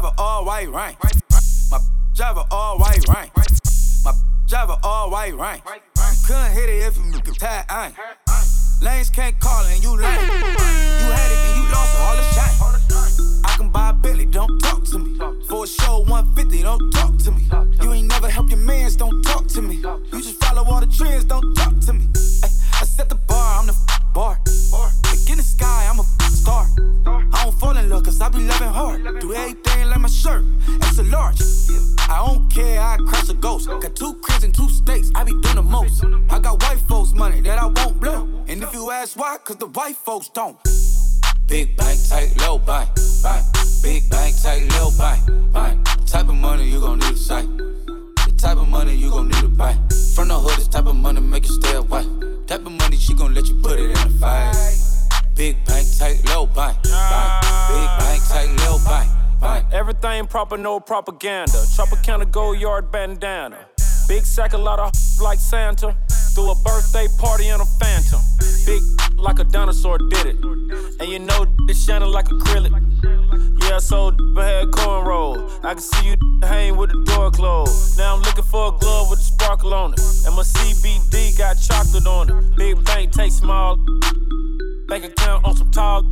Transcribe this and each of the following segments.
drive all white rank. My drive a all white rank. My drive a all white rank. Couldn't hit it if you could tie ain't. Lanes can't call and you lame. You had it and you lost all the shine. I can buy a Billy, don't talk to me. For a show 150, don't talk to me. You ain't never help your mans, don't talk to me. You just follow all the trends, don't talk to me. I set the bar, I'm the bar. Like in the sky, I'm a star. I don't fall in love, cause I be loving hard. Do everything like my shirt, it's a large. I don't care, I crush a ghost. Got two cribs and two states, I be doing the most. I got white folks' money that I won't blow. And if you ask why, cause the white folks don't. Big bank, tight, low bank, bank. Big bank, tight, low bank, bank. Type of money you gon' need a sight. The type of money you gon' need to buy. From the hood, this type of money make you stay away. Type of money she gon' let you put it in the fight. Big bank, take low bank. Big bank, tight, low bank. Everything proper, no propaganda. Tropicana gold yard bandana. Big sack, a lot of like Santa. Threw a birthday party in a phantom. Big like a dinosaur did it. And you know it's shining like acrylic. Yeah, so I had cornrow. I can see you hang with the door closed. Now I'm looking for a glove with a sparkle on it. And my CBD got chocolate on it. Big bank take small. Bank account on some tall.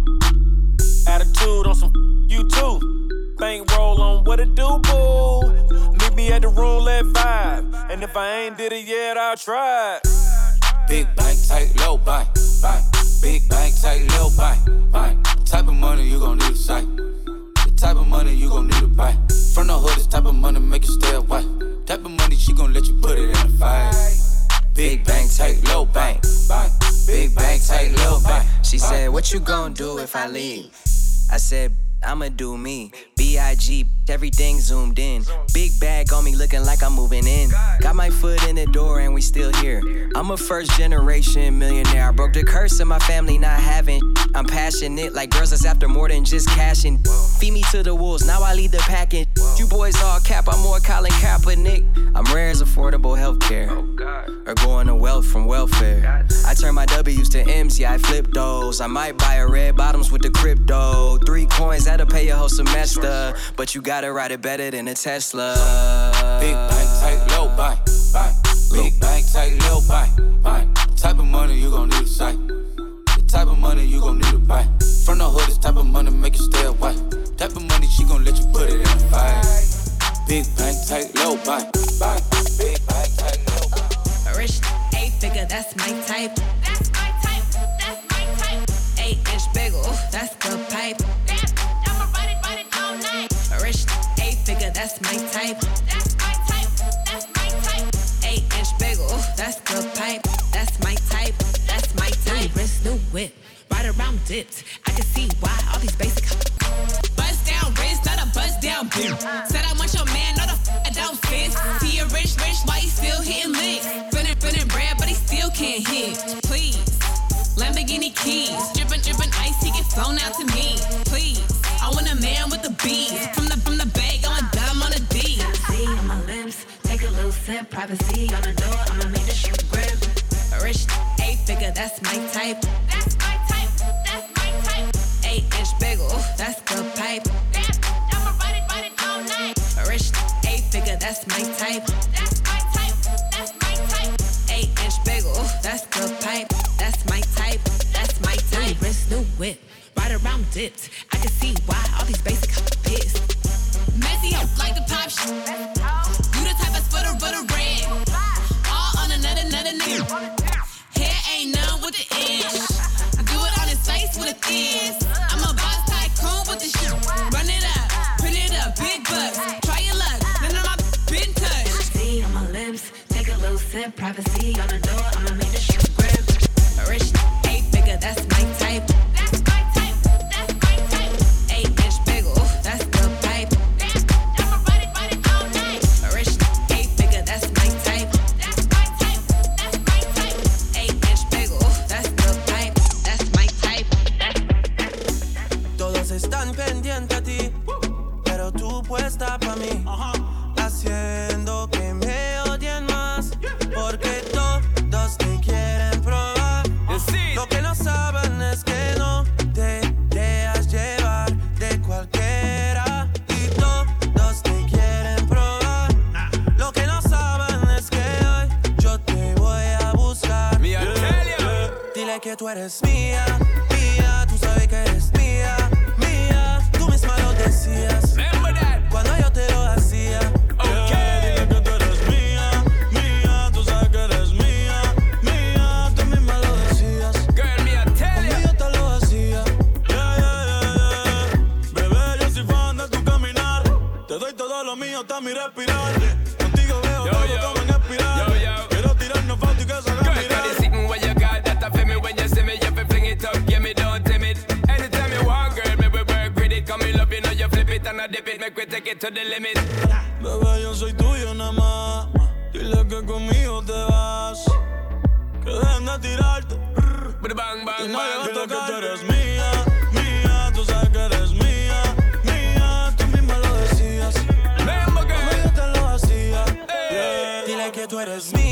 Attitude on some you too. Bank roll on what it do, boo. Meet me at the roulette vibe. And if I ain't did it yet, I'll try. Big bank, tight, low bank, bank. Big bank, tight, low bank, bank. Type of money you gon' need a sight. The type of money you gon' need to buy. From the hood, this type of money make you stay away. Type of money she gon' let you put it in the fight. Big bank, tight, low bank, bank. Big bank, tight, low bank. She said, What you gonna do if I leave? I said, I'ma do me. B.I.G. Everything zoomed in. Big bag on me looking like I'm moving in. Got my foot in the door and we still here. I'm a first generation millionaire. I broke the curse of my family not having. I'm passionate like girls that's after more than just cashing. Feed me to the wolves, now I lead the packing. You boys all cap, I'm more Colin Kaepernick. I'm rare as affordable healthcare. Oh, or going to wealth from welfare. I turn my W's to M's, yeah, I flip those. I might buy a red bottoms with the crypto. Three coins, that'll pay your whole semester. But you gotta ride it better than a Tesla. Big bank, tight, low bank, bank. Big bank, tight, low bank, bank. Type of money you gon' need a sight. The type of money you gon' need to buy. From the hood, this type of money make you stay away. Type of money she gon' let you put it in the fight. Big bank, tight, low bank. Big bank, tight, low bank. Rich eight figure, that's my type. That's my type. That's my type. Eight inch bagel, that's the pipe. I'ma ride it, ride it all night. Rich eight figure, that's my type. That's my type. That's my type. Eight inch bagel, that's the pipe. That's my type. That's my type. New wrist, new whip, right around dipped. I can see why all these basic. Down boot. Said I want your man, not a f- I don't fit. See a rich, rich, why he still hitting licks? Spinning, spinning bread, but he still can't hit. Please. Lamborghini keys, dripping, dripping ice, he get flown out to me. Please. I want a man with the bees. From the from the bag, going dumb on the D. See on my lips, take a little sip. Privacy on the door, I'ma make the shit grip. Rich eight figure, that's my type. That's my type. That's my type. Eight inch bagel, that's the pipe. Rich eight figure, that's my type. That's my type. That's my type. Eight inch bagel, that's the pipe. That's my type. That's my type. New wrist, new whip, right around dipped. I can see why all these basic pissed. Messy up like the pop shit. You the type for the, for the red. All on another, another nigga. Hair ain't none with the inch. I do it on his face with a thiz. I'm a boss tycoon with the shit. Run it up, privacy on the door, I'ma make this shit grip. Rich, eight figure, that's my type. That's my type, that's my type. Eight inch that's the all night. Rich, eight figure, that's my type. That's my type, that's my type. Eight inch that's the. That's my type. Todos están pendientes a ti, pero tú puesta para mí. Así es. tú eres mía it. Bebé, yo soy tuyo nada más. Dile que conmigo te vas. Que dejen de tirarte. Brr, bang, bang, y no bang. Dile que tú eres mía, mía. Tú sabes que eres mía, mía. Tú misma lo decías. Ven, porque yo te lo hacía. Eh. Dile que tú eres mía.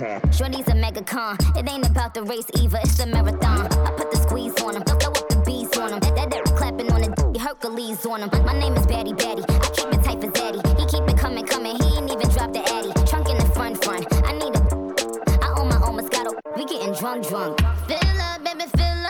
Shorty's a mega con. It ain't about the race either, it's the marathon. I put the squeeze on him, throw up the bees on him. That dirt clapping on the d- Hercules on him. My name is Batty Batty. I keep it tight for Zaddy. He keep it coming, coming. He ain't even dropped the Addy. Trunk in the front, front. I need a. I own my own Moscato. We getting drunk, drunk. Fill up, baby, fill up.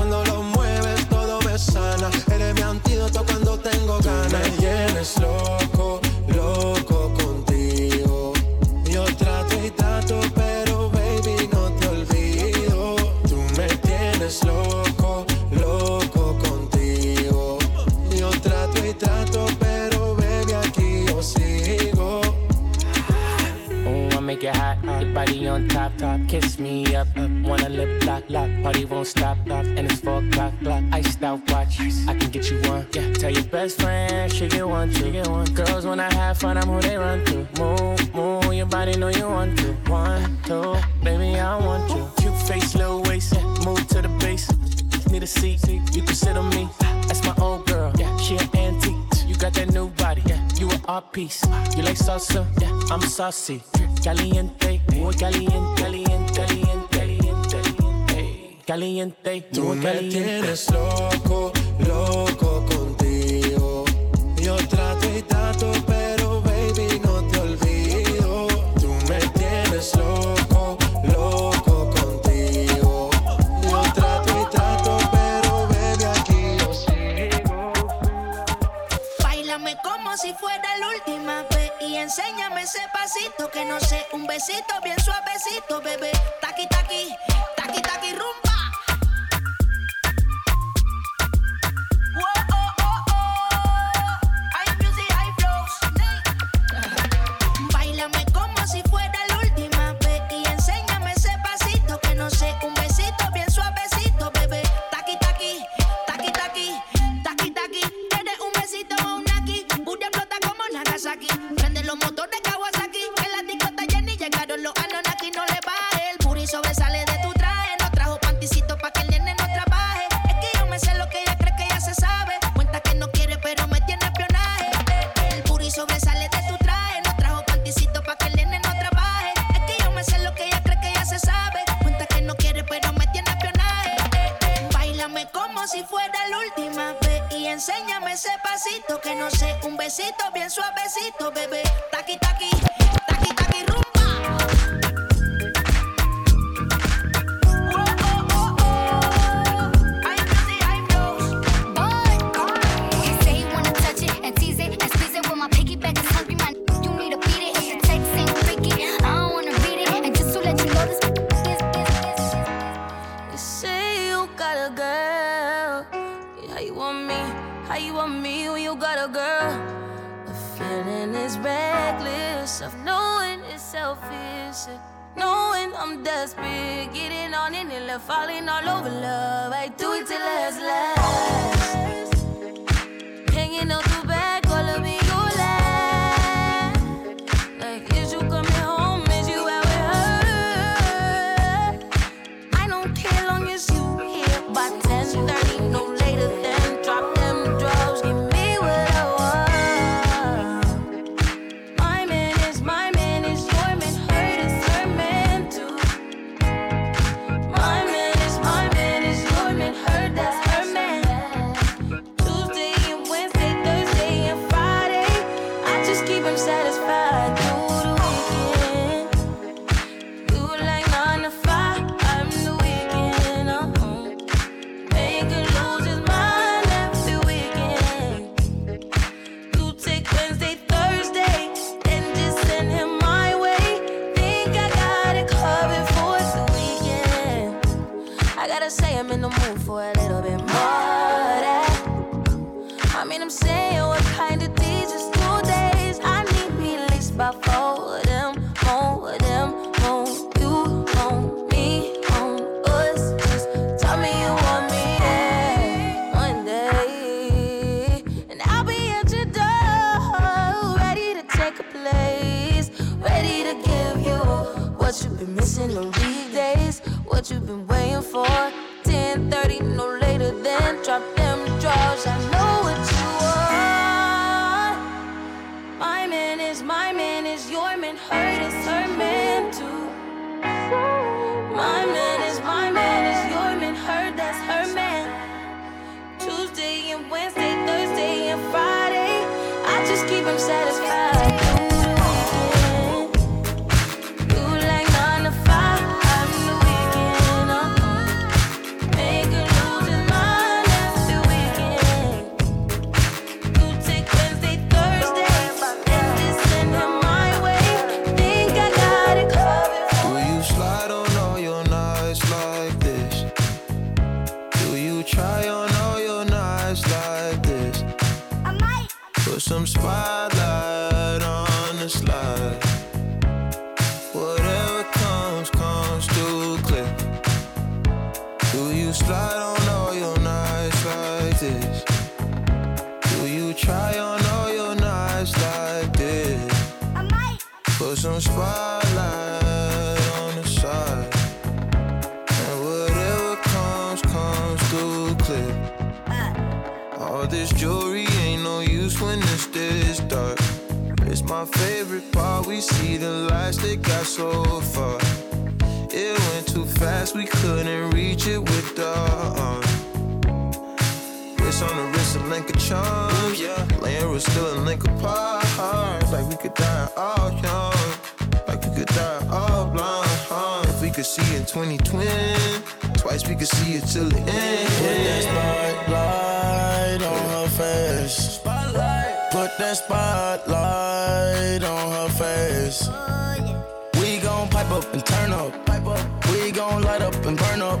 Loco, loco contigo. Yo trato y trato, pero baby no te olvido. Tú me tienes loco, loco contigo. Yo trato y trato, pero baby aquí yo sigo. Ooh, I make it hot, your body on top, top. Kiss me up, lip lock, lock. Party won't stop, stop. And it's four o'clock, clock. Iced out watch, I can get you one. Yeah, tell your best friend she get one, she get one. Girls when I have fun, I'm who they run to. Move, move, your body know you want to. One, two, baby I want you. Cute face, little waist, move to the base. Need a seat, you can sit on me. That's my old girl, yeah. She an antique. You got that new body, yeah. You an art piece. You like salsa, yeah. I'm saucy. Caliente, muy caliente, caliente, Tú muy me tienes loco, loco contigo. Yo trato y trato, pero baby no te olvido. Tú me tienes loco, loco contigo. Yo trato y trato, pero baby aquí yo sigo. Báilame como si fuera la última vez y enséñame ese pasito que no sé, un besito bien suavecito, bebé. Taqui taqui, taqui bebé. Taqui taqui I'm getting on it and left falling all over love. I do it till last last. Say I'm in the mood for a little bit more. that. I mean, I'm saying what kind of days is two days. I need me at least by four of them, more them, more you, more me, more us. Just tell me you want me yeah, one day, and I'll be at your door, ready to take a place, ready to give you what you've been missing on weekdays, what you've been waiting for. Drop them draws. I know what you want. My man is my man is your man. Hurt is her man too. My man is my man is your man. Hurt that's her man. Tuesday and Wednesday, Thursday and Friday. I just keep him satisfied. Some spotlight on the side. And whatever comes, comes through clear. All this jewelry ain't no use when it's this dark. It's my favorite part. We see the lights that got so far. It went too fast, we couldn't reach it with the arm. Wrist on the wrist, a link of charms. Yeah, laying was still a link apart. Like we could die all young, die all blind. Huh? If we could see in 2020, twice we could see it till the end. Put that spotlight on her face. Spotlight. Put that spotlight on her face. We gon' pipe up and turn up. Pipe up. We gon' light up and. Burn up.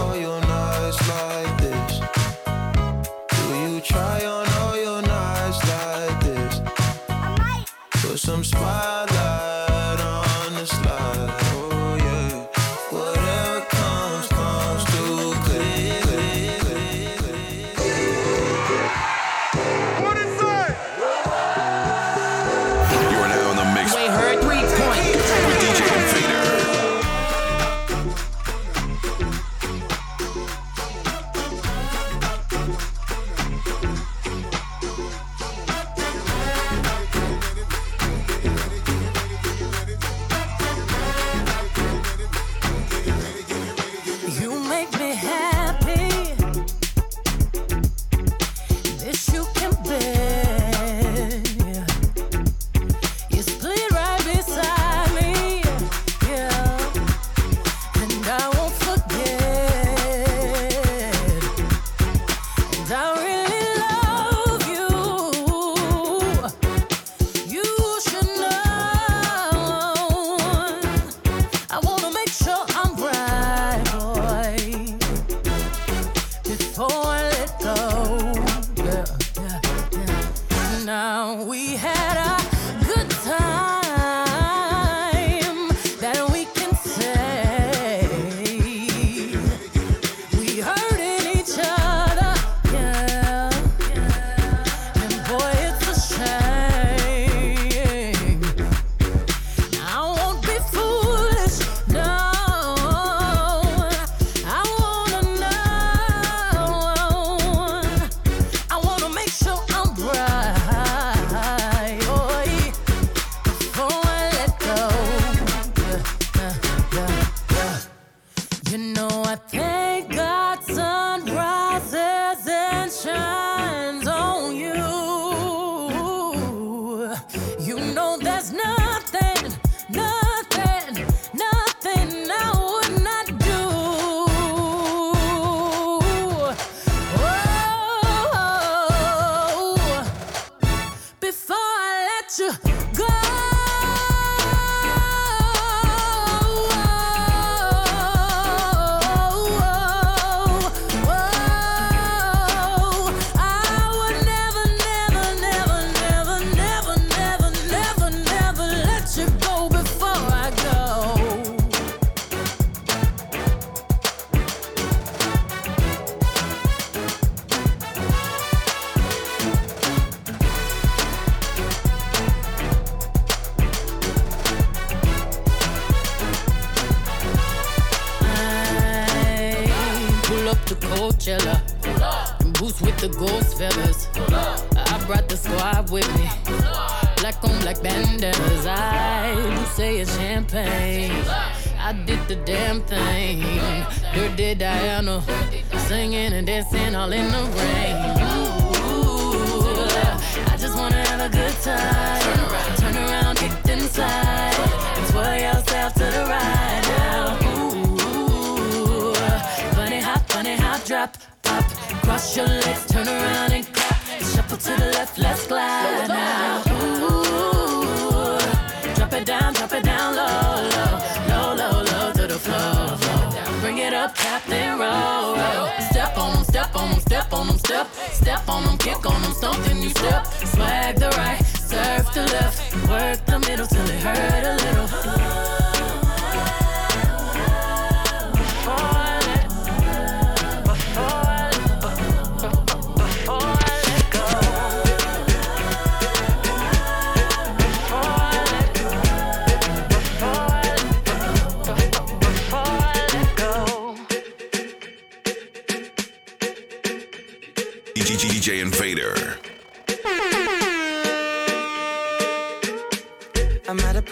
up to Coachella. And boots with the ghost feathers. I brought the squad with me. black on black bandanas. I do say it's champagne. I did the damn thing. Dirty Diana, singing and dancing all in the rain. Ooh, I just wanna have a good time. Drop, pop. Cross your legs, turn around and clap. Shuffle to the left, let's glide now. Ooh, drop it down, drop it down low, low, low, low, low to the floor. Bring it up, tap then roll. Step on 'em, step on 'em, step on them, step, step on them, kick on 'em, stomp then you step. Swag the right, surf the left, work the middle till it hurt a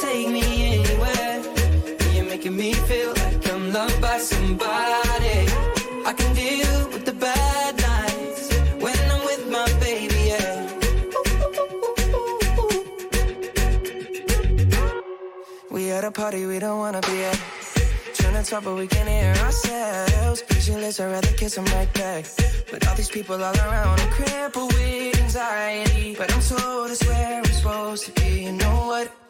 take me anywhere. You're making me feel like I'm loved by somebody. I can deal with the bad nights when I'm with my baby, yeah. We at a party we don't wanna be at. Trying to talk, but we can't hear ourselves. Pictureless, I'd rather kiss them right back. But all these people all around, I'm with anxiety. But I'm told it's where I'm supposed to be. You know what?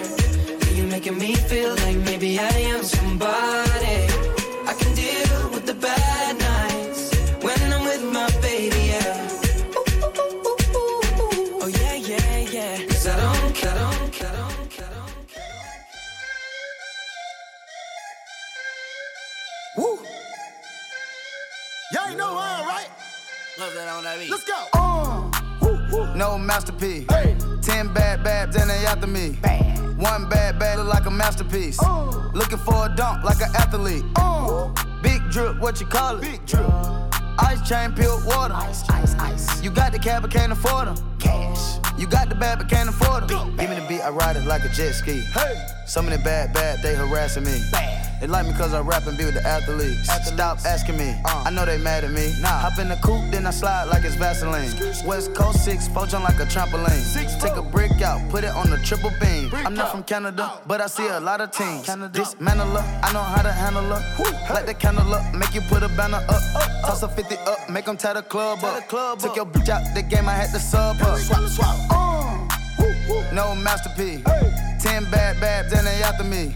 You're making me feel like maybe I am somebody. I can deal with the bad nights when I'm with my baby, yeah. Oh, yeah, yeah, yeah. Cause I don't I don't I don't care. I don't care. Woo! Y'all ain't know I right? Love that on that beat. Let's go. Uh. No masterpiece. Ten bad babs and they after me. One bad bad look like a masterpiece. Looking for a dunk like an athlete. Big drip, what you call it? Big drip. Ice chain, pure water. Ice, ice, ice. You got the cab, but can't afford them. Cash. You got the bad, but can't afford them. Give me the beat, I ride it like a jet ski. Hey. Some of the bad, bad, they harassing me. They like me cause I rap and be with the athletes. Stop asking me, I know they mad at me. Nah. Hop in the coupe, then I slide like it's Vaseline. West Coast 6, four jump like a trampoline. Six, Take a brick out, put it on the triple beam. I'm not from Canada, but I see a lot of teams. Dismantle her, I know how to handle her. Light the candle up, make you put a banner up. Toss a 50 up, make them tie the club up. Took your bitch out the game, I had to sub her. No masterpiece. Ten bad babs and they after me.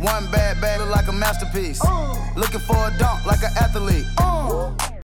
One bad bad look like a masterpiece. Uh. Looking for a dunk like an athlete. Uh.